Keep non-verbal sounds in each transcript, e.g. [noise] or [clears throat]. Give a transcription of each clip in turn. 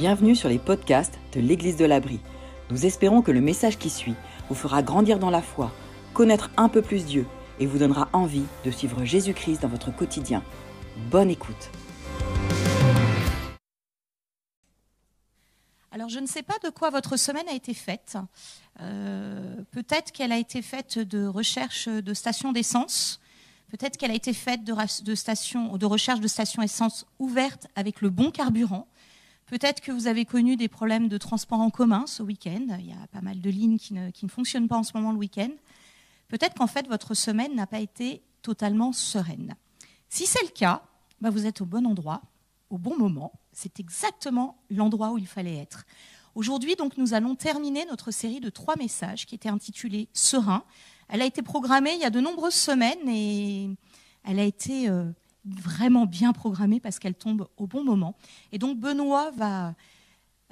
Bienvenue sur les podcasts de l'Église de l'Abri. Nous espérons que le message qui suit vous fera grandir dans la foi, connaître un peu plus Dieu et vous donnera envie de suivre Jésus-Christ dans votre quotidien. Bonne écoute. Alors, je ne sais pas de quoi votre semaine a été faite. Euh, peut-être qu'elle a été faite de recherche de stations d'essence. Peut-être qu'elle a été faite de, de, recherche de stations essence ouvertes avec le bon carburant. Peut-être que vous avez connu des problèmes de transport en commun ce week-end. Il y a pas mal de lignes qui ne, fonctionnent pas en ce moment le week-end. Peut-être qu'en fait, votre semaine n'a pas été totalement sereine. Si c'est le cas, bah vous êtes au bon endroit, au bon moment. C'est exactement l'endroit où il fallait être. Aujourd'hui, donc, nous allons terminer notre série de trois messages qui était intitulée Serein. Elle a été programmée il y a de nombreuses semaines et elle a été euh, vraiment bien programmée parce qu'elle tombe au bon moment. Et donc Benoît va,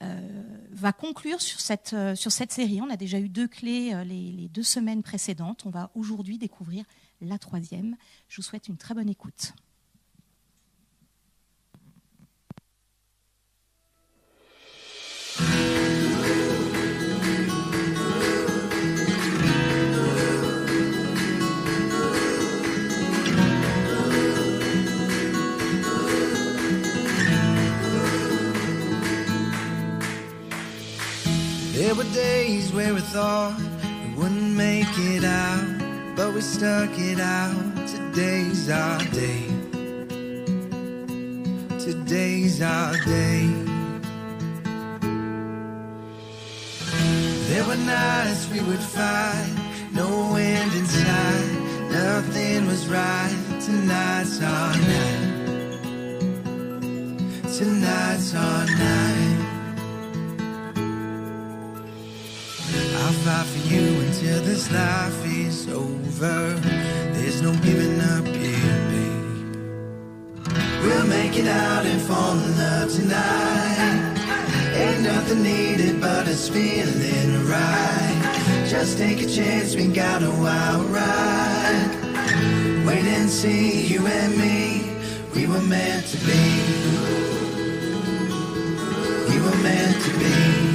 euh, va conclure sur cette, euh, sur cette série. On a déjà eu deux clés euh, les, les deux semaines précédentes. On va aujourd'hui découvrir la troisième. Je vous souhaite une très bonne écoute. Days where we thought we wouldn't make it out, but we stuck it out. Today's our day. Today's our day. There were nights we would fight, no end in sight, nothing was right. Tonight's our night. Tonight's our night. Fight for you until this life is over. There's no giving up here, babe. We'll make it out and fall in love tonight. Ain't nothing needed but us feeling right. Just take a chance, we got a wild ride. Wait and see, you and me, we were meant to be. We were meant to be.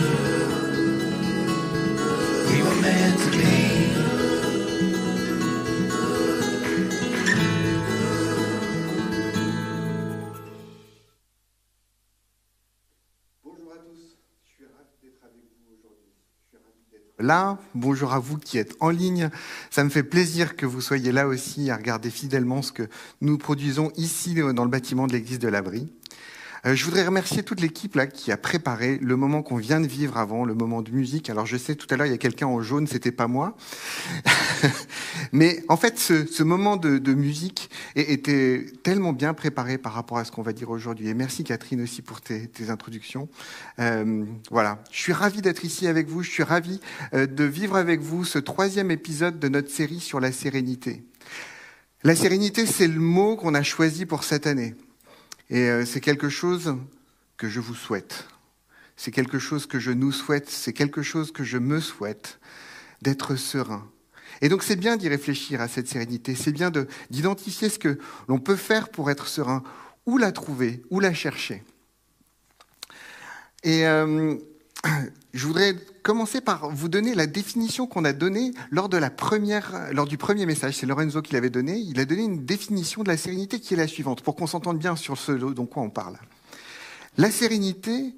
Bonjour à tous, je suis ravi d'être avec vous aujourd'hui. Je suis ravi d'être là. Bonjour à vous qui êtes en ligne. Ça me fait plaisir que vous soyez là aussi à regarder fidèlement ce que nous produisons ici dans le bâtiment de l'église de l'Abri. Euh, je voudrais remercier toute l'équipe là qui a préparé le moment qu'on vient de vivre avant, le moment de musique. Alors je sais tout à l'heure il y a quelqu'un en jaune, c'était pas moi, [laughs] mais en fait ce, ce moment de, de musique était tellement bien préparé par rapport à ce qu'on va dire aujourd'hui. Et merci Catherine aussi pour tes, tes introductions. Euh, voilà, je suis ravi d'être ici avec vous. Je suis ravi euh, de vivre avec vous ce troisième épisode de notre série sur la sérénité. La sérénité, c'est le mot qu'on a choisi pour cette année. Et euh, c'est quelque chose que je vous souhaite. C'est quelque chose que je nous souhaite. C'est quelque chose que je me souhaite d'être serein. Et donc c'est bien d'y réfléchir à cette sérénité. C'est bien de- d'identifier ce que l'on peut faire pour être serein. Où la trouver Où la chercher euh, [clears throat] je voudrais commencer par vous donner la définition qu'on a donnée lors, de la première, lors du premier message. C'est Lorenzo qui l'avait donné. Il a donné une définition de la sérénité qui est la suivante, pour qu'on s'entende bien sur ce dont on parle. La sérénité,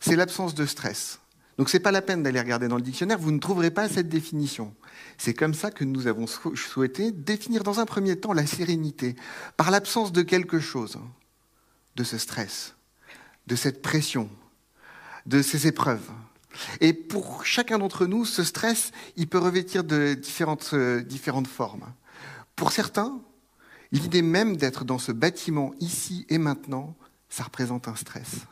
c'est l'absence de stress. Donc c'est pas la peine d'aller regarder dans le dictionnaire, vous ne trouverez pas cette définition. C'est comme ça que nous avons sou- souhaité définir dans un premier temps la sérénité, par l'absence de quelque chose, de ce stress, de cette pression, de ces épreuves. Et pour chacun d'entre nous, ce stress, il peut revêtir de différentes, euh, différentes formes. Pour certains, l'idée même d'être dans ce bâtiment ici et maintenant, ça représente un stress.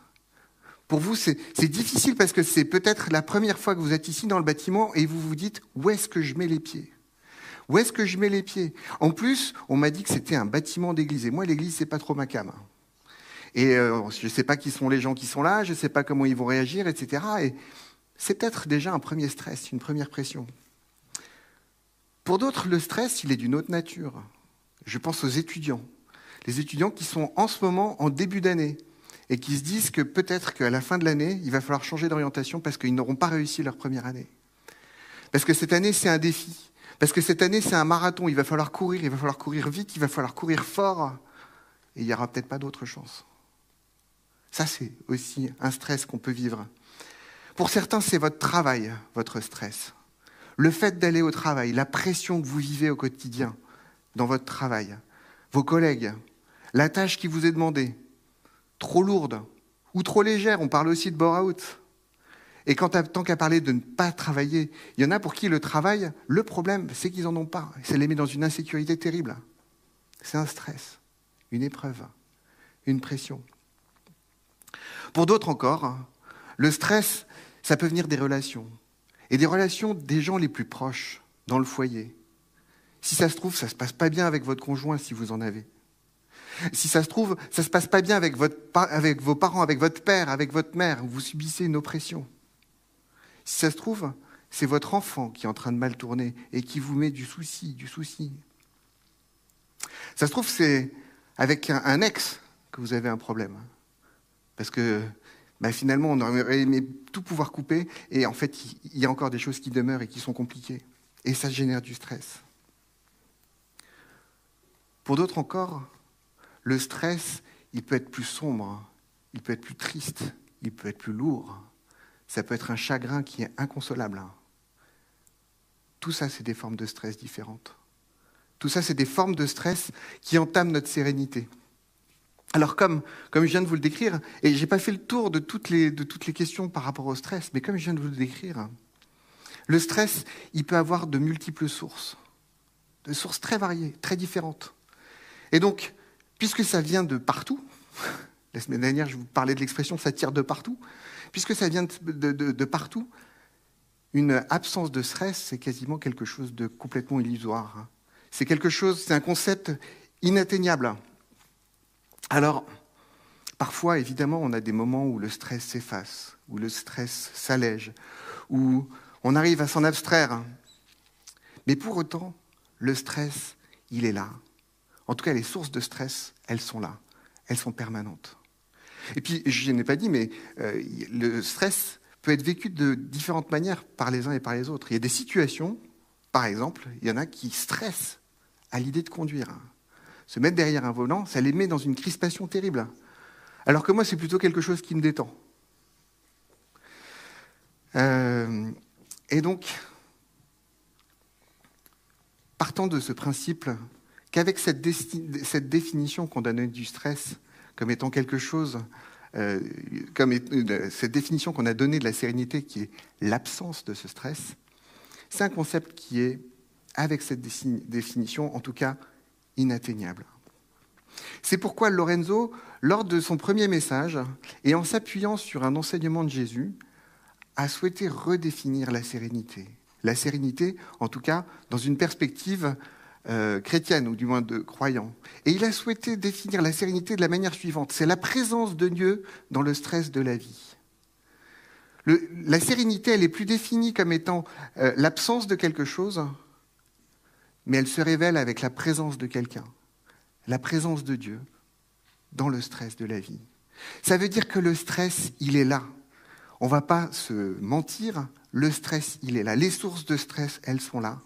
Pour vous, c'est difficile parce que c'est peut-être la première fois que vous êtes ici dans le bâtiment et vous vous dites où est-ce que je mets les pieds? Où est-ce que je mets les pieds? En plus, on m'a dit que c'était un bâtiment d'église et moi, l'église, c'est pas trop ma cam. Et euh, je ne sais pas qui sont les gens qui sont là, je ne sais pas comment ils vont réagir, etc. Et c'est peut-être déjà un premier stress, une première pression. Pour d'autres, le stress, il est d'une autre nature. Je pense aux étudiants. Les étudiants qui sont en ce moment en début d'année et qui se disent que peut-être qu'à la fin de l'année, il va falloir changer d'orientation parce qu'ils n'auront pas réussi leur première année. Parce que cette année, c'est un défi. Parce que cette année, c'est un marathon. Il va falloir courir, il va falloir courir vite, il va falloir courir fort. Et il n'y aura peut-être pas d'autre chance. Ça, c'est aussi un stress qu'on peut vivre. Pour certains, c'est votre travail, votre stress. Le fait d'aller au travail, la pression que vous vivez au quotidien dans votre travail, vos collègues, la tâche qui vous est demandée, trop lourde ou trop légère, on parle aussi de bore-out. Et quand tant qu'à parler de ne pas travailler, il y en a pour qui le travail, le problème, c'est qu'ils n'en ont pas. Ça les met dans une insécurité terrible. C'est un stress, une épreuve, une pression. Pour d'autres encore, le stress, ça peut venir des relations. Et des relations des gens les plus proches, dans le foyer. Si ça se trouve, ça ne se passe pas bien avec votre conjoint si vous en avez. Si ça se trouve, ça ne se passe pas bien avec, vos parents, avec votre père, avec votre mère, vous subissez une oppression. Si ça se trouve, c'est votre enfant qui est en train de mal tourner et qui vous met du souci, du souci. Ça se trouve, c'est avec un, ex que vous avez un problème. Parce que bah, finalement, on aurait aimé tout pouvoir couper, et en fait, il y a encore des choses qui demeurent et qui sont compliquées. Et ça génère du stress. Pour d'autres encore, le stress, il peut être plus sombre, il peut être plus triste, il peut être plus lourd. Ça peut être un chagrin qui est inconsolable. Tout ça, c'est des formes de stress différentes. Tout ça, c'est des formes de stress qui entament notre sérénité. Alors comme, comme je viens de vous le décrire, et je n'ai pas fait le tour de toutes, les, questions par rapport au stress, mais comme je viens de vous le décrire, le stress, il peut avoir de multiples sources, de sources très variées, très différentes. Et donc, puisque ça vient de partout, [laughs] la semaine dernière je vous parlais de l'expression ça tire de partout, puisque ça vient de, partout, une absence de stress, c'est quasiment quelque chose de complètement illusoire. C'est quelque chose, c'est un concept inatteignable. Alors, parfois, évidemment, on a des moments où le stress s'efface, où le stress s'allège, où on arrive à s'en abstraire. Mais pour autant, le stress, il est là. En tout cas, les sources de stress, elles sont là. Elles sont permanentes. Et puis, je n'ai pas dit, mais euh, le stress peut être vécu de différentes manières par les uns et par les autres. Il y a des situations, par exemple, il y en a qui stressent à l'idée de conduire. Se mettre derrière un volant, ça les met dans une crispation terrible. Alors que moi, c'est plutôt quelque chose qui me détend. Euh, et donc, partant de ce principe qu'avec cette, définition qu'on donne du stress, comme étant quelque chose, euh, comme euh, cette définition qu'on a donnée de la sérénité qui est l'absence de ce stress, c'est un concept qui est, avec cette définition, en tout cas, inatteignable. C'est pourquoi Lorenzo, lors de son premier message, et en s'appuyant sur un enseignement de Jésus, a souhaité redéfinir la sérénité. La sérénité, en tout cas, dans une perspective euh, chrétienne, ou du moins de croyants. Et il a souhaité définir la sérénité de la manière suivante. C'est la présence de Dieu dans le stress de la vie. la sérénité, elle est plus définie comme étant euh, l'absence de quelque chose, mais elle se révèle avec la présence de quelqu'un, la présence de Dieu dans le stress de la vie. Ça veut dire que le stress, il est là. On ne va pas se mentir, le stress, il est là. Les sources de stress, elles sont là.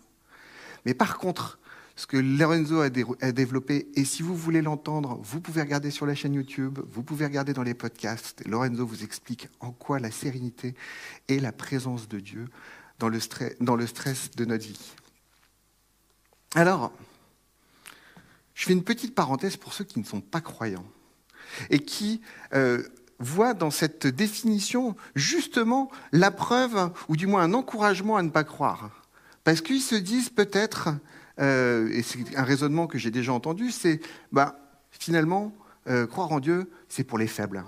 Mais par contre, ce que Lorenzo a, développé. Et si vous voulez l'entendre, vous pouvez regarder sur la chaîne YouTube, vous pouvez regarder dans les podcasts. Lorenzo vous explique en quoi la sérénité est la présence de Dieu dans le stress, dans le stress de notre vie. Alors, je fais une petite parenthèse pour ceux qui ne sont pas croyants et qui euh, voient dans cette définition justement la preuve, ou du moins un encouragement à ne pas croire. Parce qu'ils se disent peut-être, euh, et c'est un raisonnement que j'ai déjà entendu, c'est bah, finalement, euh, croire en Dieu, c'est pour les faibles.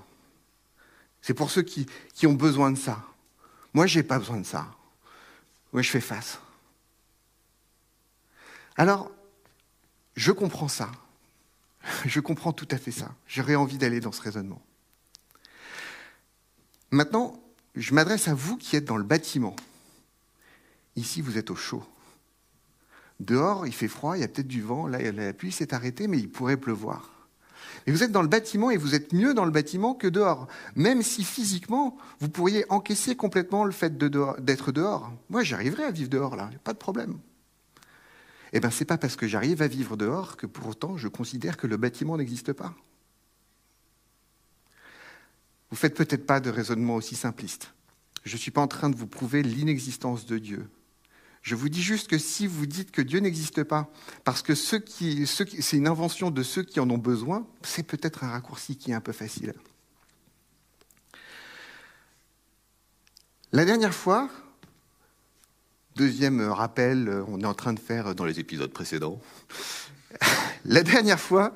C'est pour ceux qui, qui, ont besoin de ça. Moi, je n'ai pas besoin de ça. Moi, je fais face. Alors, je comprends ça. [laughs] Je comprends tout à fait ça. J'aurais envie d'aller dans ce raisonnement. Maintenant, je m'adresse à vous qui êtes dans le bâtiment. Ici, vous êtes au chaud. Dehors, il fait froid, il y a peut-être du vent, là, la pluie s'est arrêtée, mais il pourrait pleuvoir. Et vous êtes dans le bâtiment et vous êtes mieux dans le bâtiment que dehors. Même si physiquement, vous pourriez encaisser complètement le fait d'être dehors. Moi, j'arriverai à vivre dehors, là, pas de problème. Eh bien, ce n'est pas parce que j'arrive à vivre dehors que pour autant je considère que le bâtiment n'existe pas. Vous ne faites peut-être pas de raisonnement aussi simpliste. Je ne suis pas en train de vous prouver l'inexistence de Dieu. Je vous dis juste que si vous dites que Dieu n'existe pas, parce que c'est une invention de ceux qui en ont besoin, c'est peut-être un raccourci qui est un peu facile. La dernière fois, deuxième rappel, on est en train de faire dans les épisodes précédents. [laughs] La dernière fois,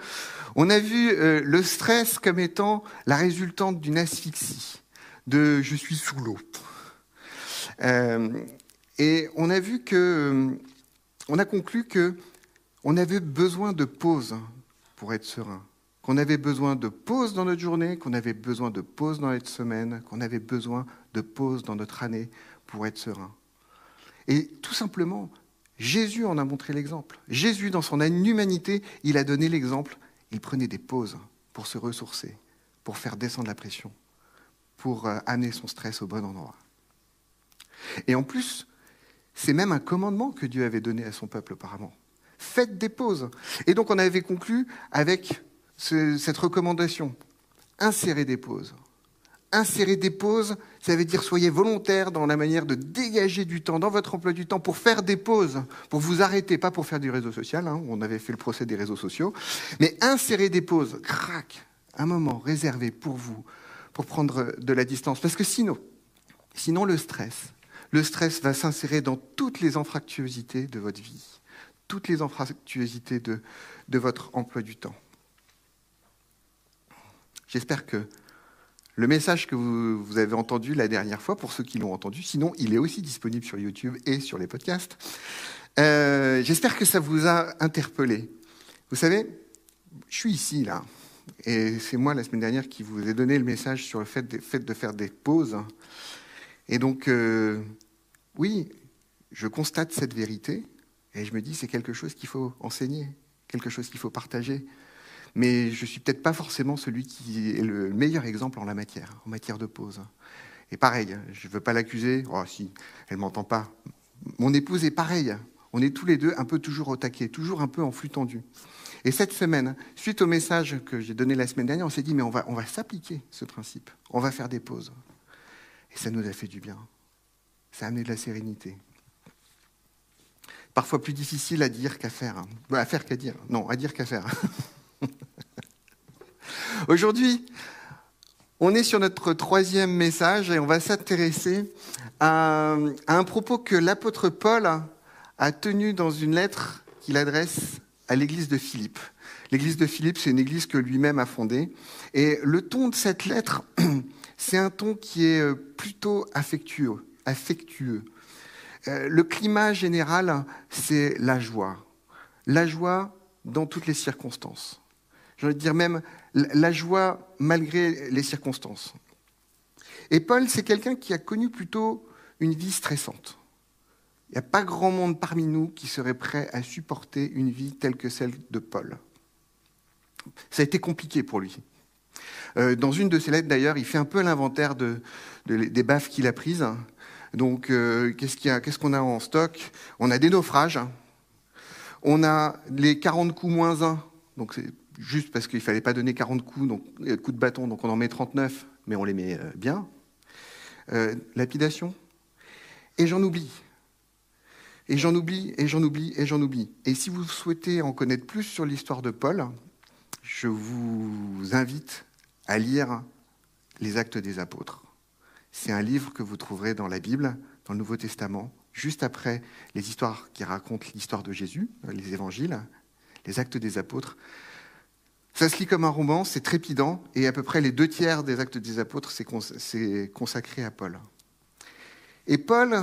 on a vu euh, le stress comme étant la résultante d'une asphyxie, de je suis sous l'eau. Euh, et on a vu que, euh, on a conclu que on avait besoin de pause pour être serein, qu'on avait besoin de pause dans notre journée, qu'on avait besoin de pause dans notre semaine, qu'on avait besoin de pause dans notre année pour être serein. Et tout simplement, Jésus en a montré l'exemple. Jésus, dans son humanité, il a donné l'exemple. Il prenait des pauses pour se ressourcer, pour faire descendre la pression, pour euh, amener son stress au bon endroit. Et en plus, c'est même un commandement que Dieu avait donné à son peuple auparavant. Faites des pauses. Et donc on avait conclu avec cette recommandation. Insérez des pauses. Insérer des pauses, ça veut dire soyez volontaire dans la manière de dégager du temps dans votre emploi du temps pour faire des pauses, pour vous arrêter, pas pour faire du réseau social, hein, on avait fait le procès des réseaux sociaux, mais insérer des pauses, crac, un moment réservé pour vous, pour prendre de la distance. Parce que sinon, sinon le stress, le stress va s'insérer dans toutes les anfractuosités de votre vie, toutes les anfractuosités de, de votre emploi du temps. J'espère que le message que vous, avez entendu la dernière fois, pour ceux qui l'ont entendu, sinon il est aussi disponible sur YouTube et sur les podcasts, euh, j'espère que ça vous a interpellé. Vous savez, je suis ici là, et c'est moi la semaine dernière qui vous ai donné le message sur le fait de, faire des pauses. Et donc, euh, oui, je constate cette vérité et je me dis c'est quelque chose qu'il faut enseigner, quelque chose qu'il faut partager. Mais je ne suis peut-être pas forcément celui qui est le meilleur exemple en la matière, en matière de pause. Et pareil, je ne veux pas l'accuser. Oh si, elle m'entend pas. Mon épouse est pareille. On est tous les deux un peu toujours au taquet, toujours un peu en flux tendu. Et cette semaine, suite au message que j'ai donné la semaine dernière, on s'est dit mais on va, on va s'appliquer ce principe. On va faire des pauses. Et ça nous a fait du bien ça a amené de la sérénité. Parfois plus difficile à dire qu'à faire. Bah, à faire qu'à dire. Non, à dire qu'à faire. [laughs] Aujourd'hui, on est sur notre troisième message et on va s'intéresser à, un propos que l'apôtre Paul a tenu dans une lettre qu'il adresse à l'église de Philippe. L'église de Philippe, c'est une église que lui-même a fondée. Et le ton de cette lettre, [clears throat] c'est un ton qui est plutôt affectueux affectueux. Euh, le climat général, c'est la joie. La joie dans toutes les circonstances. J'ai envie de dire même la joie malgré les circonstances. Et Paul, c'est quelqu'un qui a connu plutôt une vie stressante. Il n'y a pas grand monde parmi nous qui serait prêt à supporter une vie telle que celle de Paul. Ça a été compliqué pour lui. Euh, dans une de ses lettres, d'ailleurs, il fait un peu l'inventaire de, des baffes qu'il a prises. Donc, euh, qu'est-ce qu'on a, en stock? On a des naufrages. On a les 40 coups moins 1. Donc, c'est juste parce qu'il ne fallait pas donner 40 coups, donc, euh, coups de bâton, donc on en met 39, mais on les met euh, bien. lapidation. Et j'en oublie. Et j'en oublie, et j'en oublie, et j'en oublie. Et si vous souhaitez en connaître plus sur l'histoire de Paul, je vous invite à lire les actes des apôtres. C'est un livre que vous trouverez dans la Bible, dans le Nouveau Testament, juste après les histoires qui racontent l'histoire de Jésus, les évangiles, les actes des apôtres. Ça se lit comme un roman, c'est trépidant, et à peu près les deux tiers des actes des apôtres, c'est consacré à Paul. Et Paul,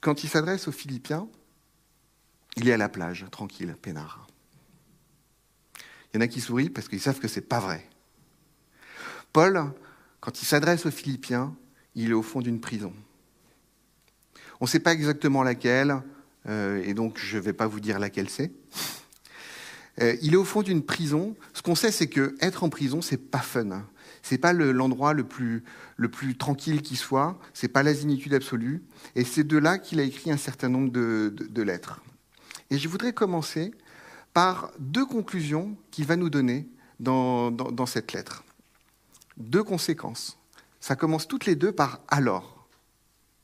quand il s'adresse aux Philippiens, il est à la plage, tranquille, peinard. Il y en a qui sourient parce qu'ils savent que ce n'est pas vrai. Paul, quand il s'adresse aux Philippiens, il est au fond d'une prison. On ne sait pas exactement laquelle, euh, et donc je ne vais pas vous dire laquelle c'est. Euh, il est au fond d'une prison. Ce qu'on sait, c'est que être en prison, c'est pas fun. C'est pas le- l'endroit le plus, le plus tranquille qui soit. C'est pas la zénitude absolue. Et c'est de là qu'il a écrit un certain nombre de, de- lettres. Et je voudrais commencer par deux conclusions qu'il va nous donner dans, dans- dans cette lettre. Deux conséquences. Ça commence toutes les deux par alors.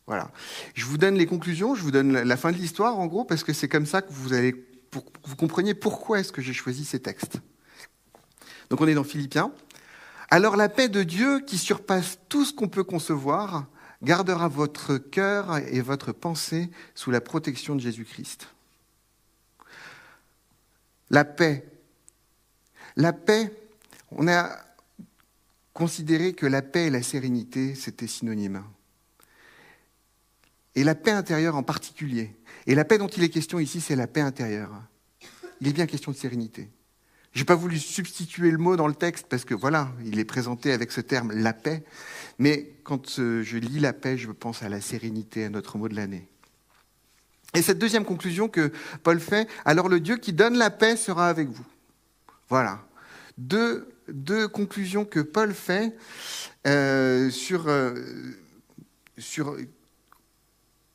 Voilà. Je vous donne les conclusions, je vous donne la fin de l'histoire en gros, parce que c'est comme ça que vous allez, pour que vous compreniez pourquoi est-ce que j'ai choisi ces textes. Donc on est dans Philippiens. Alors la paix de Dieu, qui surpasse tout ce qu'on peut concevoir, gardera votre cœur et votre pensée sous la protection de Jésus-Christ. La paix. La paix, on a considéré que la paix et la sérénité, c'était synonyme. Et la paix intérieure en particulier. Et la paix dont il est question ici, c'est la paix intérieure. Il est bien question de sérénité. Je n'ai pas voulu substituer le mot dans le texte parce que voilà, il est présenté avec ce terme la paix. Mais quand euh, je lis la paix, je pense à la sérénité, à notre mot de l'année. Et cette deuxième conclusion que Paul fait, alors le Dieu qui donne la paix sera avec vous. Voilà. Deux, conclusions que Paul fait euh, sur, euh, sur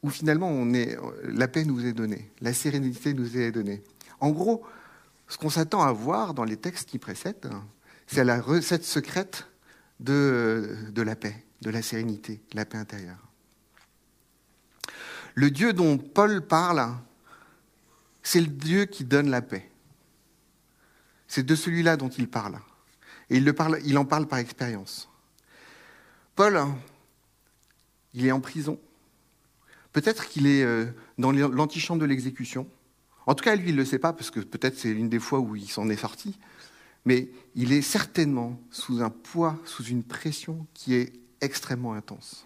où finalement est, la paix nous est donnée, la sérénité nous est donnée. En gros, ce qu'on s'attend à voir dans les textes qui précèdent, c'est la recette secrète de, de la paix, de la sérénité, la paix intérieure. Le Dieu dont Paul parle, c'est le Dieu qui donne la paix. C'est de celui-là dont il parle. Et il, en parle par expérience. Paul, il est en prison. Peut-être qu'il est euh, dans l'antichambre de l'exécution. En tout cas, lui, il ne le sait pas, parce que peut-être c'est l'une des fois où il s'en est sorti. Mais il est certainement sous un poids, sous une pression qui est extrêmement intense.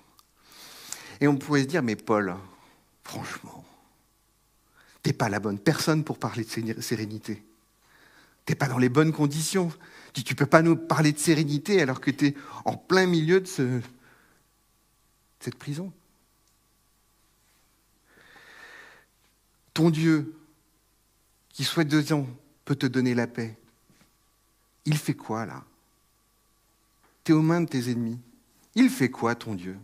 Et on pourrait se dire, mais Paul, franchement, t'es pas la bonne personne pour parler de sérénité. T'es pas dans les bonnes conditions. Tu ne peux pas nous parler de sérénité alors que tu es en plein milieu de, ce, de cette prison. Ton Dieu, qui deux ans, peut te donner la paix. Il fait quoi là? Tu es aux mains de tes ennemis. Il fait quoi ton Dieu?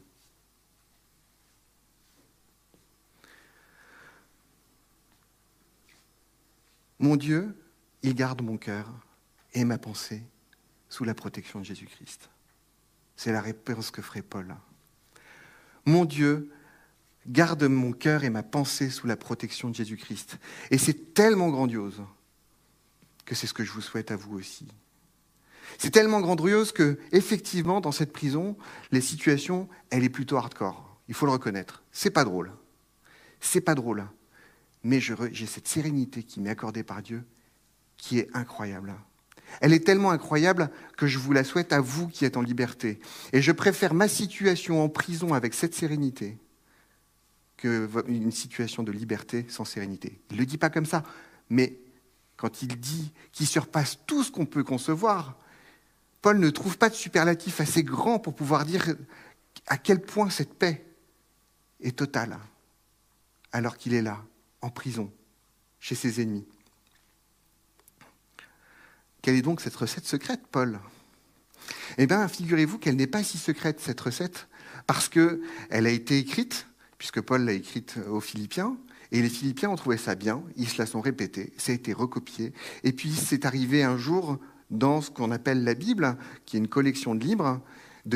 Mon Dieu, il garde mon cœur et ma pensée sous la protection de Jésus-Christ. C'est la réponse que ferait Paul. Mon Dieu garde mon cœur et ma pensée sous la protection de Jésus-Christ. Et c'est tellement grandiose que c'est ce que je vous souhaite à vous aussi. C'est tellement grandiose que, effectivement, dans cette prison, les situations, elle est plutôt hardcore. Il faut le reconnaître. C'est pas drôle. C'est pas drôle. Mais j'ai cette sérénité qui m'est accordée par Dieu qui est incroyable. Elle est tellement incroyable que je vous la souhaite à vous qui êtes en liberté. Et je préfère ma situation en prison avec cette sérénité qu'une situation de liberté sans sérénité. Il ne le dit pas comme ça, mais quand il dit qu'il surpasse tout ce qu'on peut concevoir, Paul ne trouve pas de superlatif assez grand pour pouvoir dire à quel point cette paix est totale, alors qu'il est là, en prison, chez ses ennemis. Quelle est donc cette recette secrète, Paul? Eh bien, figurez-vous qu'elle n'est pas si secrète, cette recette, parce qu'elle a été écrite, puisque Paul l'a écrite aux Philippiens, et les Philippiens ont trouvé ça bien, ils se la sont répétés, ça a été recopié, et puis c'est arrivé un jour dans ce qu'on appelle la Bible, qui est une collection de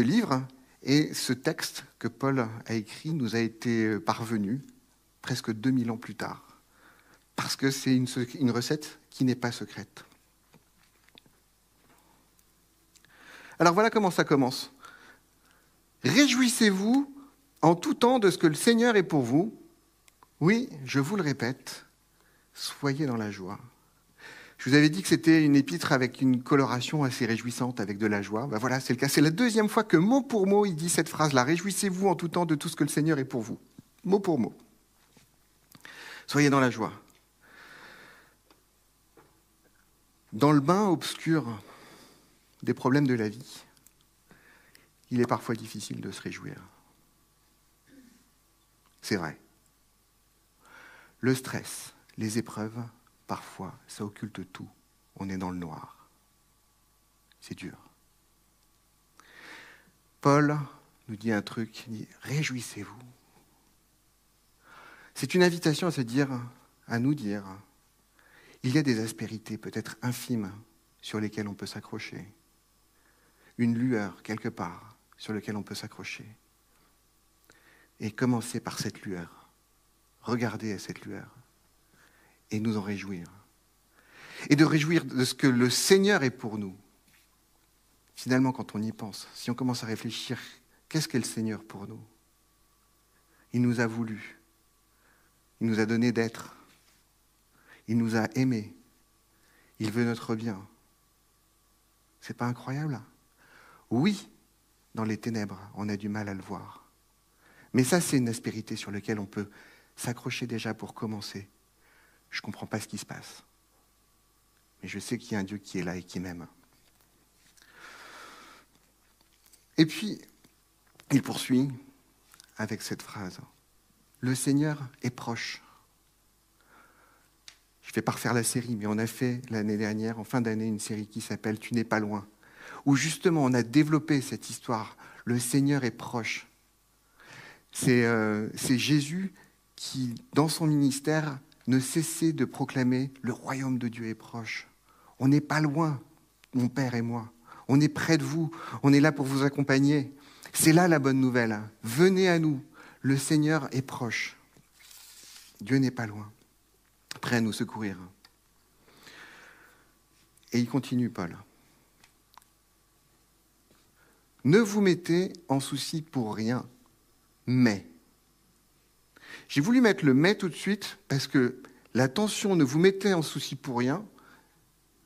livres, et ce texte que Paul a écrit nous a été parvenu presque 2000 ans plus tard, parce que c'est une recette qui n'est pas secrète. Alors voilà comment ça commence. Réjouissez-vous en tout temps de ce que le Seigneur est pour vous. Oui, je vous le répète, soyez dans la joie. Je vous avais dit que c'était une épître avec une coloration assez réjouissante, avec de la joie. Ben voilà, c'est le cas. C'est la deuxième fois que mot pour mot, il dit cette phrase-là. Réjouissez-vous en tout temps de tout ce que le Seigneur est pour vous. Mot pour mot. Soyez dans la joie. Dans le bain obscur des problèmes de la vie, il est parfois difficile de se réjouir. C'est vrai. Le stress, les épreuves, parfois, ça occulte tout on est dans le noir. C'est dur. Paul nous dit un truc, il dit réjouissez-vous. C'est une invitation à se dire, à nous dire, il y a des aspérités peut-être infimes sur lesquelles on peut s'accrocher, une lueur quelque part sur laquelle on peut s'accrocher. Et commencer par cette lueur, regarder à cette lueur et nous en réjouir. Et de réjouir de ce que le Seigneur est pour nous. Finalement, quand on y pense, si on commence à réfléchir, qu'est-ce qu'est le Seigneur pour nous? Il nous a voulu, il nous a donné d'être, il nous a aimés, il veut notre bien. C'est pas incroyable? Oui, dans les ténèbres, on a du mal à le voir. Mais ça, c'est une aspérité sur laquelle on peut s'accrocher déjà pour commencer. Je ne comprends pas ce qui se passe. Mais je sais qu'il y a un Dieu qui est là et qui m'aime. Et puis, il poursuit avec cette phrase. Le Seigneur est proche. Je ne vais pas refaire la série, mais on a fait l'année dernière, en fin d'année, une série qui s'appelle Tu n'es pas loin, où justement on a développé cette histoire. Le Seigneur est proche. C'est euh, Jésus qui, dans son ministère, ne cessait de proclamer Le royaume de Dieu est proche. On n'est pas loin, mon Père et moi. On est près de vous. On est là pour vous accompagner. C'est là la bonne nouvelle. Venez à nous. Le Seigneur est proche. Dieu n'est pas loin, prêt à nous secourir. Et il continue, Paul. Ne vous mettez en souci pour rien, mais. J'ai voulu mettre le mais tout de suite parce que la tension ne vous mettez en souci pour rien,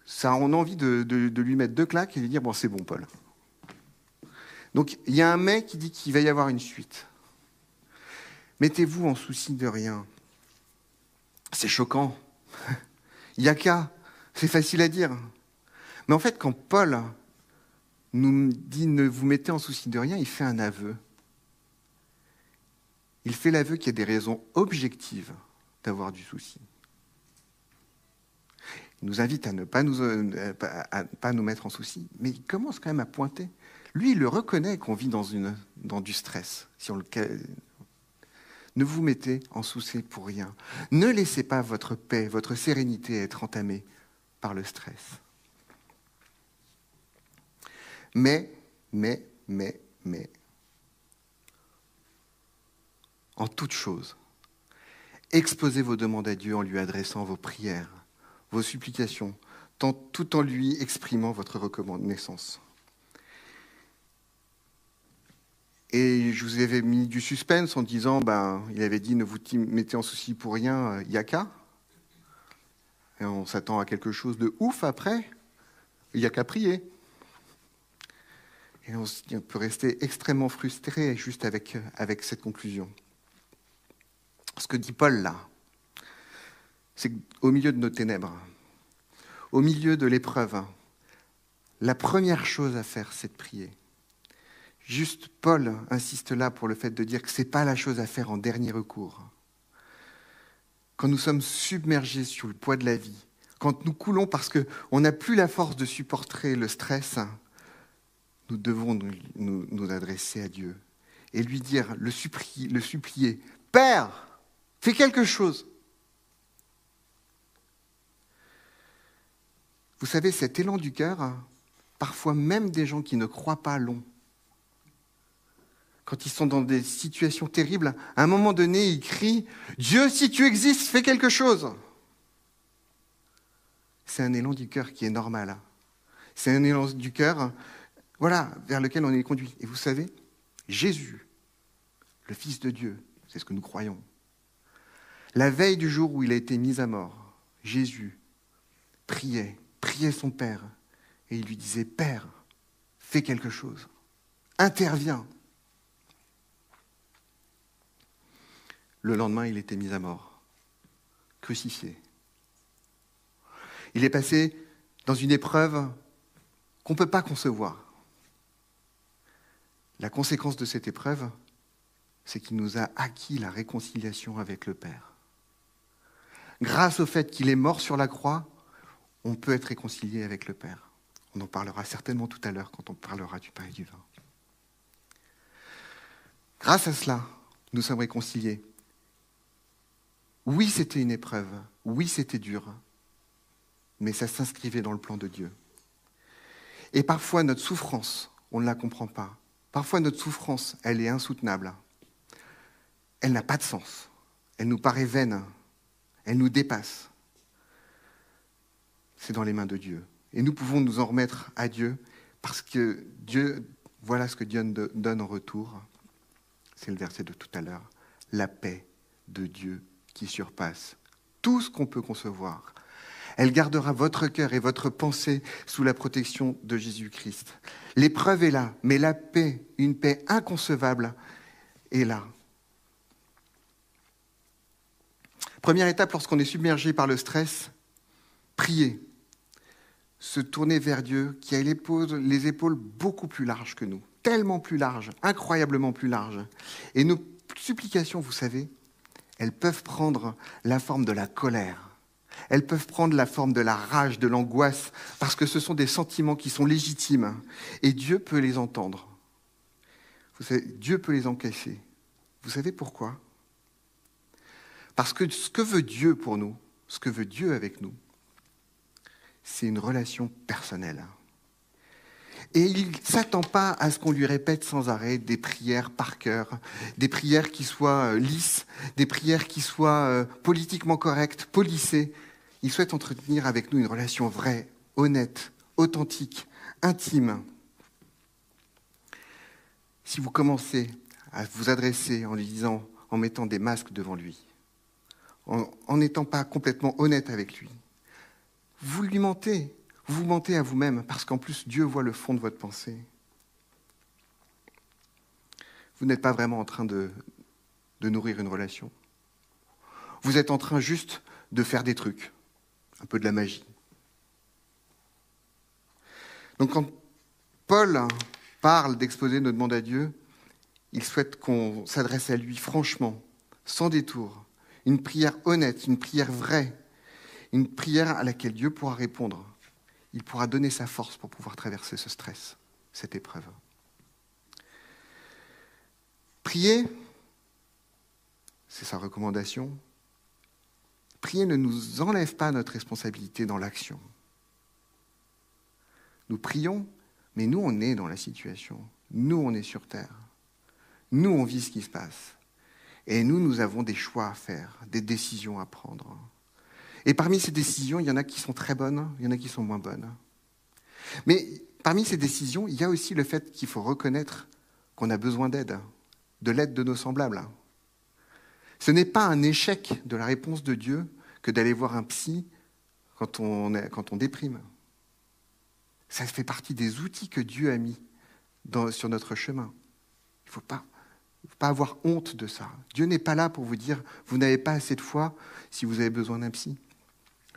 ça on a envie de, lui mettre deux claques et lui dire bon c'est bon Paul. Donc il y a un mais qui dit qu'il va y avoir une suite. Mettez-vous en souci de rien. C'est choquant. [laughs] Il. C'est facile à dire. Mais en fait, quand Paul nous dit ne vous mettez en souci de rien, il fait un aveu. Il fait l'aveu qu'il y a des raisons objectives d'avoir du souci. Il nous invite à ne pas nous, mettre en souci, mais il commence quand même à pointer. Lui, il le reconnaît qu'on vit dans, du stress, si on ne vous mettez en souci pour rien. Ne laissez pas votre paix, votre sérénité être entamée par le stress. Mais, mais, mais, mais, en toute chose, exposez vos demandes à Dieu en lui adressant vos prières, vos supplications, tout en lui exprimant votre reconnaissance. Et je vous avais mis du suspense en disant, ben, il avait dit ne vous mettez en souci pour rien, il a qu'à. Et on s'attend à quelque chose de ouf après, il n'y a qu'à prier. Et on, peut rester extrêmement frustré juste avec cette conclusion. Ce que dit Paul là, c'est qu'au milieu de nos ténèbres, au milieu de l'épreuve, la première chose à faire, c'est de prier. Juste Paul insiste là pour le fait de dire que ce n'est pas la chose à faire en dernier recours. Quand nous sommes submergés sous le poids de la vie, quand nous coulons parce qu'on n'a plus la force de supporter le stress, nous devons nous, adresser à Dieu et lui dire, le supplier, Père, fais quelque chose. Vous savez, cet élan du cœur, parfois même des gens qui ne croient pas l'ont quand ils sont dans des situations terribles, à un moment donné, ils crient Dieu, si tu existes, fais quelque chose. C'est un élan du cœur qui est normal. C'est un élan du cœur, voilà, vers lequel on est conduit. Et vous savez, Jésus, le Fils de Dieu, c'est ce que nous croyons. La veille du jour où il a été mis à mort, Jésus priait, priait son Père, et il lui disait Père, fais quelque chose, interviens. Le lendemain, il était mis à mort, crucifié. Il est passé dans une épreuve qu'on ne peut pas concevoir. La conséquence de cette épreuve, c'est qu'il nous a acquis la réconciliation avec le Père. Grâce au fait qu'il est mort sur la croix, on peut être réconcilié avec le Père. On en parlera certainement tout à l'heure quand on parlera du pain et du vin. Grâce à cela, nous sommes réconciliés. Oui, c'était une épreuve. Oui, c'était dur. Mais ça s'inscrivait dans le plan de Dieu. Et parfois, notre souffrance, on ne la comprend pas. Parfois, notre souffrance, elle est insoutenable. Elle n'a pas de sens. Elle nous paraît vaine. Elle nous dépasse. C'est dans les mains de Dieu. Et nous pouvons nous en remettre à Dieu parce que Dieu, voilà ce que Dieu donne en retour. C'est le verset de tout à l'heure. La paix de Dieu qui surpasse tout ce qu'on peut concevoir. Elle gardera votre cœur et votre pensée sous la protection de Jésus-Christ. L'épreuve est là, mais la paix, une paix inconcevable, est là. Première étape lorsqu'on est submergé par le stress, prier. Se tourner vers Dieu qui a les épaules, les épaules beaucoup plus larges que nous, tellement plus larges, incroyablement plus larges. Et nos supplications, vous savez, elles peuvent prendre la forme de la colère. Elles peuvent prendre la forme de la rage, de l'angoisse, parce que ce sont des sentiments qui sont légitimes. Et Dieu peut les entendre. Dieu peut les encaisser. Vous savez pourquoi? Parce que ce que veut Dieu pour nous, ce que veut Dieu avec nous, c'est une relation personnelle. Et il ne s'attend pas à ce qu'on lui répète sans arrêt des prières par cœur, des prières qui soient euh, lisses, des prières qui soient euh, politiquement correctes, polissées. Il souhaite entretenir avec nous une relation vraie, honnête, authentique, intime. Si vous commencez à vous adresser en lui disant, en mettant des masques devant lui, en n'étant pas complètement honnête avec lui, vous lui mentez, vous mentez à vous-même parce qu'en plus Dieu voit le fond de votre pensée. Vous n'êtes pas vraiment en train de, de nourrir une relation. Vous êtes en train juste de faire des trucs, un peu de la magie. Donc quand Paul parle d'exposer nos demandes à Dieu, il souhaite qu'on s'adresse à lui franchement, sans détour, une prière honnête, une prière vraie, une prière à laquelle Dieu pourra répondre il pourra donner sa force pour pouvoir traverser ce stress, cette épreuve. Prier, c'est sa recommandation. Prier ne nous enlève pas notre responsabilité dans l'action. Nous prions, mais nous, on est dans la situation. Nous, on est sur Terre. Nous, on vit ce qui se passe. Et nous, nous avons des choix à faire, des décisions à prendre. Et parmi ces décisions, il y en a qui sont très bonnes, il y en a qui sont moins bonnes. Mais parmi ces décisions, il y a aussi le fait qu'il faut reconnaître qu'on a besoin d'aide, de l'aide de nos semblables. Ce n'est pas un échec de la réponse de Dieu que d'aller voir un psy quand on, on déprime. Ça fait partie des outils que Dieu a mis sur notre chemin. Il ne faut pas, faut pas avoir honte de ça. Dieu n'est pas là pour vous dire vous n'avez pas assez de foi si vous avez besoin d'un psy.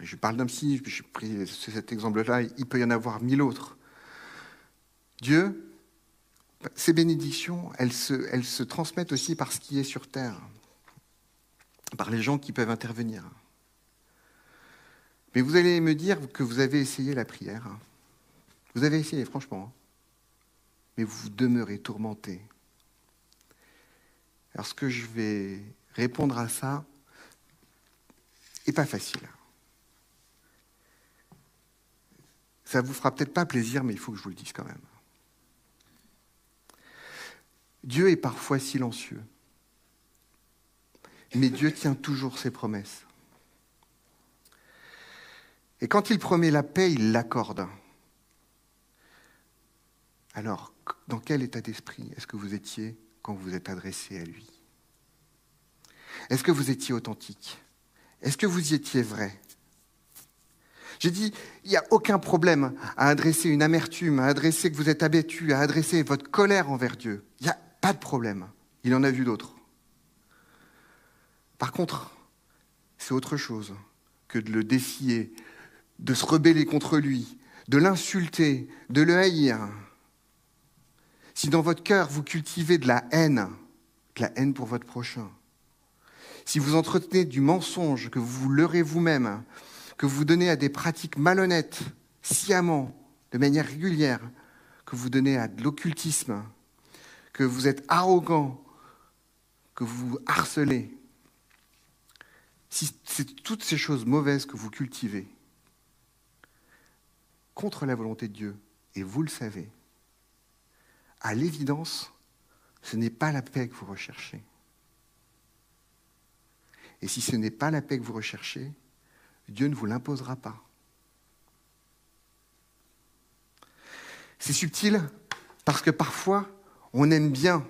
Je parle d'un psy, j'ai pris cet exemple-là, il peut y en avoir mille autres. Dieu, ces bénédictions, elles se, elles se transmettent aussi par ce qui est sur terre, par les gens qui peuvent intervenir. Mais vous allez me dire que vous avez essayé la prière. Vous avez essayé, franchement. Mais vous demeurez tourmenté. Alors ce que je vais répondre à ça n'est pas facile. Ça vous fera peut-être pas plaisir, mais il faut que je vous le dise quand même. Dieu est parfois silencieux, mais Dieu tient toujours ses promesses. Et quand il promet la paix, il l'accorde. Alors, dans quel état d'esprit est-ce que vous étiez quand vous êtes adressé à lui Est-ce que vous étiez authentique? Est-ce que vous y étiez vrai? J'ai dit, il n'y a aucun problème à adresser une amertume, à adresser que vous êtes abattu, à adresser votre colère envers Dieu. Il n'y a pas de problème. Il en a vu d'autres. Par contre, c'est autre chose que de le défier, de se rebeller contre lui, de l'insulter, de le haïr. Si dans votre cœur vous cultivez de la haine, de la haine pour votre prochain, si vous entretenez du mensonge, que vous vous leurrez vous-même, que vous donnez à des pratiques malhonnêtes, sciemment, de manière régulière, que vous donnez à de l'occultisme, que vous êtes arrogant, que vous vous harcelez, si c'est toutes ces choses mauvaises que vous cultivez contre la volonté de Dieu, et vous le savez, à l'évidence, ce n'est pas la paix que vous recherchez. Et si ce n'est pas la paix que vous recherchez, Dieu ne vous l'imposera pas. C'est subtil parce que parfois, on aime bien,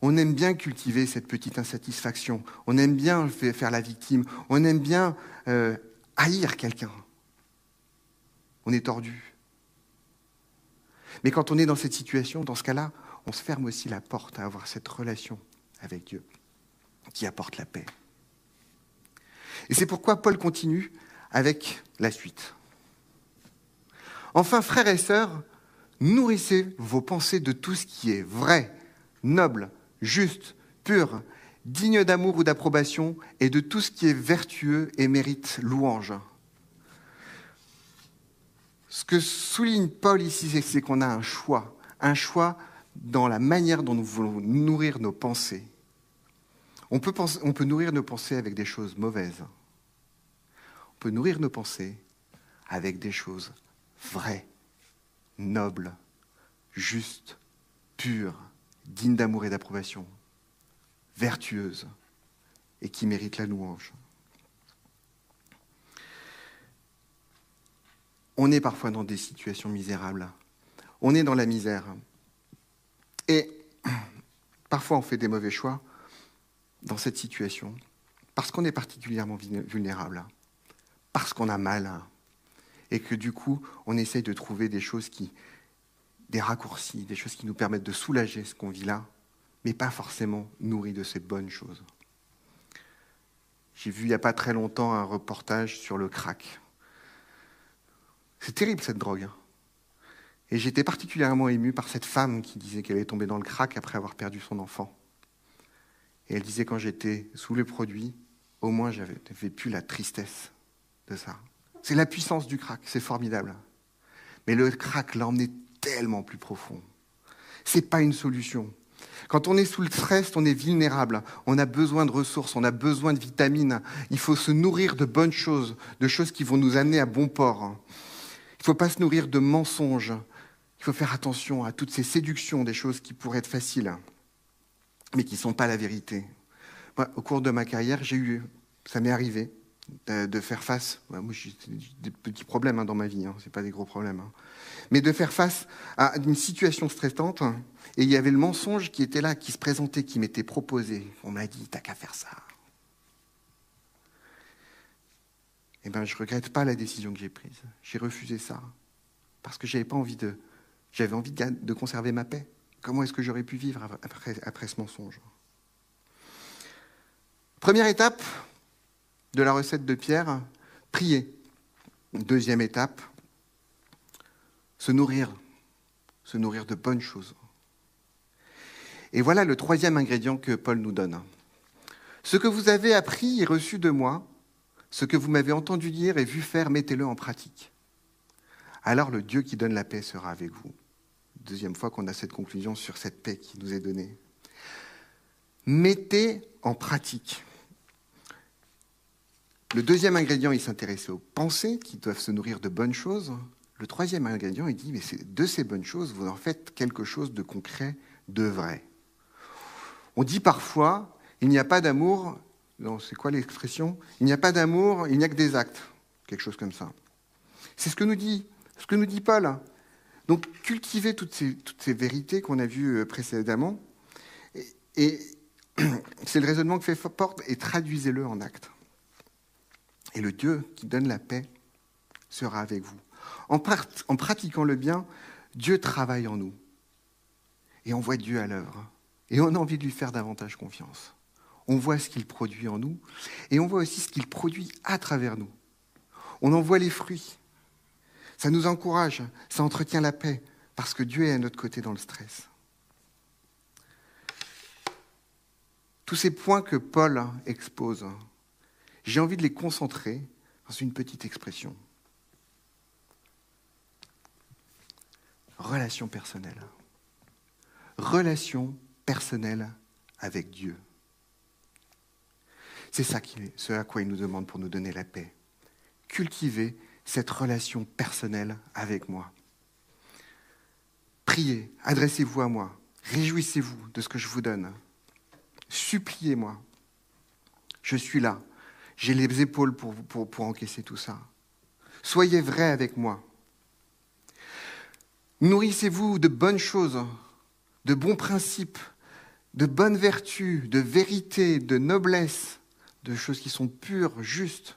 on aime bien cultiver cette petite insatisfaction, on aime bien faire la victime, on aime bien euh, haïr quelqu'un. On est tordu. Mais quand on est dans cette situation, dans ce cas-là, on se ferme aussi la porte à avoir cette relation avec Dieu qui apporte la paix. Et c'est pourquoi Paul continue avec la suite. Enfin, frères et sœurs, nourrissez vos pensées de tout ce qui est vrai, noble, juste, pur, digne d'amour ou d'approbation, et de tout ce qui est vertueux et mérite louange. Ce que souligne Paul ici, c'est qu'on a un choix, un choix dans la manière dont nous voulons nourrir nos pensées. On peut, nourrir nos pensées avec des choses mauvaises. On peut nourrir nos pensées avec des choses vraies, nobles, justes, pures, dignes d'amour et d'approbation, vertueuses et qui méritent la louange. On est parfois dans des situations misérables. On est dans la misère. Et [clears throat] parfois on fait des mauvais choix dans cette situation parce qu'on est particulièrement vulnérable, parce qu'on a mal, et que du coup on essaye de trouver des choses qui, des raccourcis, des choses qui nous permettent de soulager ce qu'on vit là, mais pas forcément nourris de ces bonnes choses. J'ai vu il n'y a pas très longtemps un reportage sur le crack. C'est terrible cette drogue. Hein. Et j'étais particulièrement ému par cette femme qui disait qu'elle est tombée dans le crack après avoir perdu son enfant. Et elle disait quand j'étais sous le produit, au moins j'avais plus la tristesse de ça. C'est la puissance du crack, c'est formidable. Mais le crack l'a emmené tellement plus profond. C'est pas une solution. Quand on est sous le stress, on est vulnérable. On a besoin de ressources, on a besoin de vitamines. Il faut se nourrir de bonnes choses, de choses qui vont nous amener à bon port. Il ne faut pas se nourrir de mensonges. Il faut faire attention à toutes ces séductions, des choses qui pourraient être faciles, mais qui ne sont pas la vérité. au cours de ma carrière, j'ai eu, ça m'est arrivé, de, faire face. moi, j'ai des petits problèmes hein, dans ma vie, hein, ce pas des gros problèmes. Hein. mais de faire face à une situation stressante, et il y avait le mensonge qui était là, qui se présentait, qui m'était proposé. On m'a dit, t'as qu'à faire ça. Eh ben, je ne regrette pas la décision que j'ai prise. J'ai refusé ça parce que j'avais pas envie de, j'avais envie de, conserver ma paix. Comment est-ce que j'aurais pu vivre après, après ce mensonge? Première étape de la recette de Pierre, prier. Deuxième étape, se nourrir, se nourrir de bonnes choses. Et voilà le troisième ingrédient que Paul nous donne. Ce que vous avez appris et reçu de moi, ce que vous m'avez entendu dire et vu faire, mettez-le en pratique. Alors le Dieu qui donne la paix sera avec vous. Deuxième fois qu'on a cette conclusion sur cette paix qui nous est donnée. Mettez en pratique. Le deuxième ingrédient, il s'intéressait aux pensées qui doivent se nourrir de bonnes choses. Le troisième ingrédient, il dit, mais de ces bonnes choses, vous en faites quelque chose de concret, de vrai. On dit parfois, il n'y a pas d'amour c'est quoi l'expression? Il n'y a pas d'amour, il n'y a que des actes. Quelque chose comme ça. C'est ce que nous dit, ce que nous dit Paul. Donc cultivez toutes ces, vérités qu'on a vues euh, précédemment. Et, [clears throat] c'est le raisonnement que fait Porte et traduisez-le en actes. Et le Dieu qui donne la paix sera avec vous. En pratiquant le bien, Dieu travaille en nous. Et on voit Dieu à l'œuvre. Et on a envie de lui faire davantage confiance on voit ce qu'il produit en nous, et on voit aussi ce qu'il produit à travers nous. On en voit les fruits. Ça nous encourage, ça entretient la paix, parce que Dieu est à notre côté dans le stress. Tous ces points que Paul expose, j'ai envie de les concentrer dans une petite expression. Relation personnelle. Relation personnelle avec Dieu. C'est ça qui, à quoi il nous demande pour nous donner la paix. Cultiver cette relation personnelle avec moi. Priez, adressez-vous à moi, réjouissez-vous de ce que je vous donne. Suppliez-moi. Je suis là. J'ai les épaules pour, pour, pour encaisser tout ça. Soyez vrai avec moi. Nourrissez-vous de bonnes choses, de bons principes, de bonnes vertus, de vérité, de noblesse, de choses qui sont pures, justes.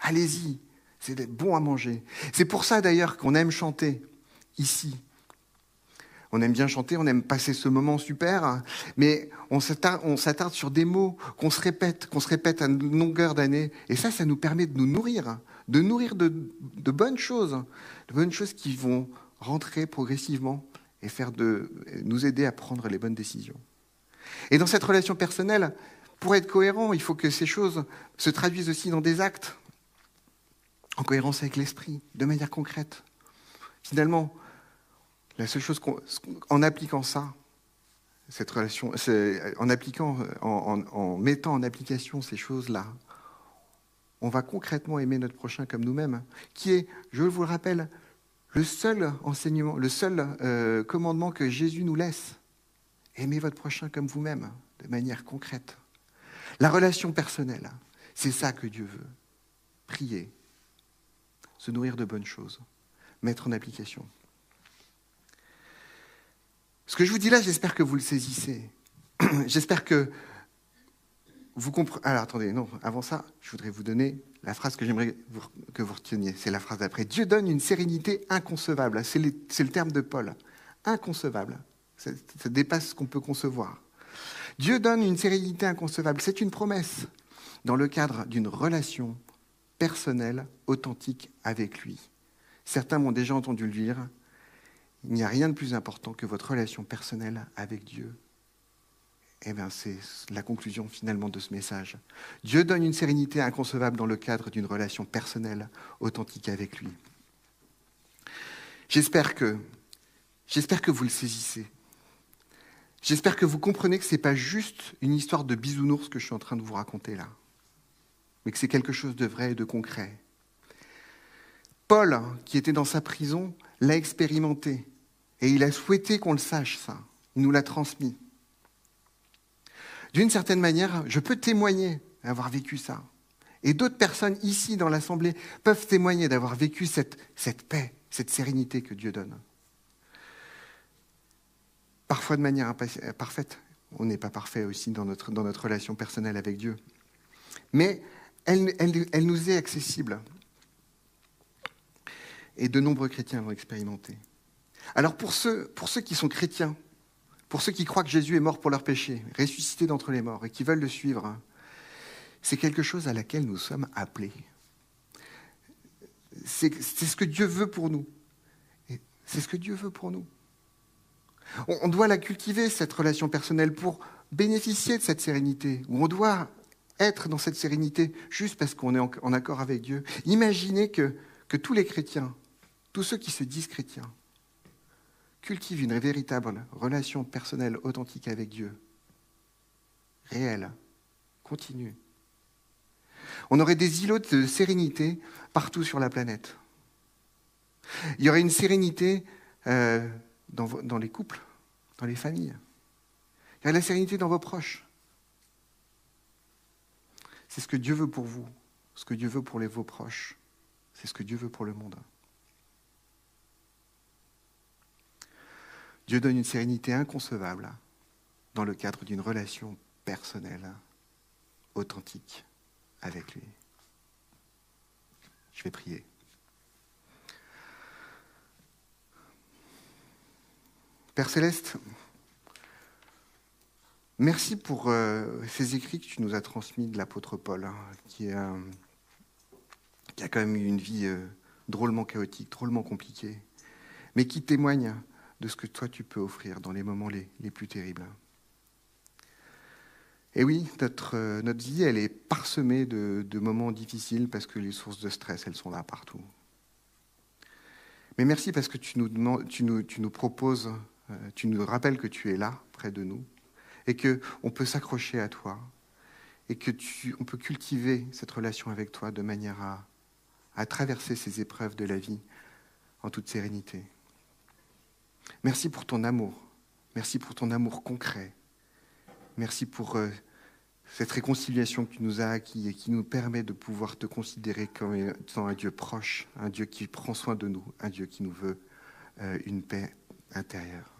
Allez-y, c'est bon à manger. C'est pour ça d'ailleurs qu'on aime chanter ici. On aime bien chanter, on aime passer ce moment super, mais on s'attarde sur des mots qu'on se répète, qu'on se répète à longueur d'année. Et ça, ça nous permet de nous nourrir, de nourrir de, de, bonnes choses, de bonnes choses qui vont rentrer progressivement et faire de, nous aider à prendre les bonnes décisions. Et dans cette relation personnelle, pour être cohérent, il faut que ces choses se traduisent aussi dans des actes, en cohérence avec l'esprit, de manière concrète. Finalement, la seule chose en appliquant ça, cette relation, en mettant en application ces choses-là, on va concrètement aimer notre prochain comme nous-mêmes, qui est, je vous le rappelle, le seul enseignement, le seul euh, commandement que Jésus nous laisse. Aimez votre prochain comme vous-même, de manière concrète. La relation personnelle, c'est ça que Dieu veut. Prier, se nourrir de bonnes choses, mettre en application. Ce que je vous dis là, j'espère que vous le saisissez. [clears throat] j'espère que vous comprenez. Alors attendez, non, avant ça, je voudrais vous donner la phrase que j'aimerais que vous reteniez. C'est la phrase d'après. Dieu donne une sérénité inconcevable. C'est le terme de Paul. Inconcevable. Ça, ça dépasse ce qu'on peut concevoir. Dieu donne une sérénité inconcevable. C'est une promesse dans le cadre d'une relation personnelle, authentique avec lui. Certains m'ont déjà entendu le dire. Il n'y a rien de plus important que votre relation personnelle avec Dieu. Eh bien, c'est la conclusion finalement de ce message. Dieu donne une sérénité inconcevable dans le cadre d'une relation personnelle, authentique avec lui. J'espère que, j'espère que vous le saisissez. J'espère que vous comprenez que ce n'est pas juste une histoire de bisounours que je suis en train de vous raconter là, mais que c'est quelque chose de vrai et de concret. Paul, qui était dans sa prison, l'a expérimenté et il a souhaité qu'on le sache, ça. Il nous l'a transmis. D'une certaine manière, je peux témoigner d'avoir vécu ça. Et d'autres personnes ici dans l'Assemblée peuvent témoigner d'avoir vécu cette, cette paix, cette sérénité que Dieu donne parfois de manière parfaite. On n'est pas parfait aussi dans notre, dans notre relation personnelle avec Dieu. Mais elle, elle, nous est accessible. Et de nombreux chrétiens l'ont expérimenté. Alors pour ceux, pour ceux qui sont chrétiens, pour ceux qui croient que Jésus est mort pour leurs péchés, ressuscité d'entre les morts et qui veulent le suivre, c'est quelque chose à laquelle nous sommes appelés. C'est ce que Dieu veut pour nous. C'est ce que Dieu veut pour nous. On doit la cultiver, cette relation personnelle, pour bénéficier de cette sérénité, où on doit être dans cette sérénité juste parce qu'on est en, accord avec Dieu. Imaginez que, que tous les chrétiens, tous ceux qui se disent chrétiens, cultivent une véritable relation personnelle authentique avec Dieu, réelle, continue. On aurait des îlots de sérénité partout sur la planète. Il y aurait une sérénité euh, dans, les couples, dans les familles. Il y a la sérénité dans vos proches. C'est ce que Dieu veut pour vous, ce que Dieu veut pour les, vos proches. C'est ce que Dieu veut pour le monde. Dieu donne une sérénité inconcevable dans le cadre d'une relation personnelle, authentique avec lui. Je vais prier. Père Céleste, merci pour euh, ces écrits que tu nous as transmis de l'apôtre Paul, hein, qui, a quand même eu une vie euh, drôlement chaotique, drôlement compliquée, mais qui témoigne de ce que toi tu peux offrir dans les moments les, les plus terribles. Et oui, notre, euh, notre vie, elle est parsemée de, de moments difficiles parce que les sources de stress, elles sont là partout. Mais merci parce que tu nous, demandes, tu nous, tu nous proposes, tu nous rappelles que tu es là, près de nous, et qu'on peut s'accrocher à toi, et que tu, on peut cultiver cette relation avec toi de manière à, à traverser ces épreuves de la vie en toute sérénité. Merci pour ton amour. Merci pour ton amour concret. Merci pour euh, cette réconciliation que tu nous as acquis et qui nous permet de pouvoir te considérer comme étant un Dieu proche, un Dieu qui prend soin de nous, un Dieu qui nous veut euh, une paix intérieure.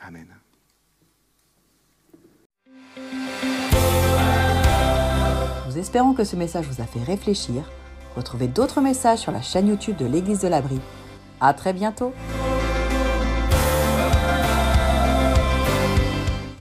Amen. Nous espérons que ce message vous a fait réfléchir. Retrouvez d'autres messages sur la chaîne YouTube de l'Église de l'Abri. À très bientôt!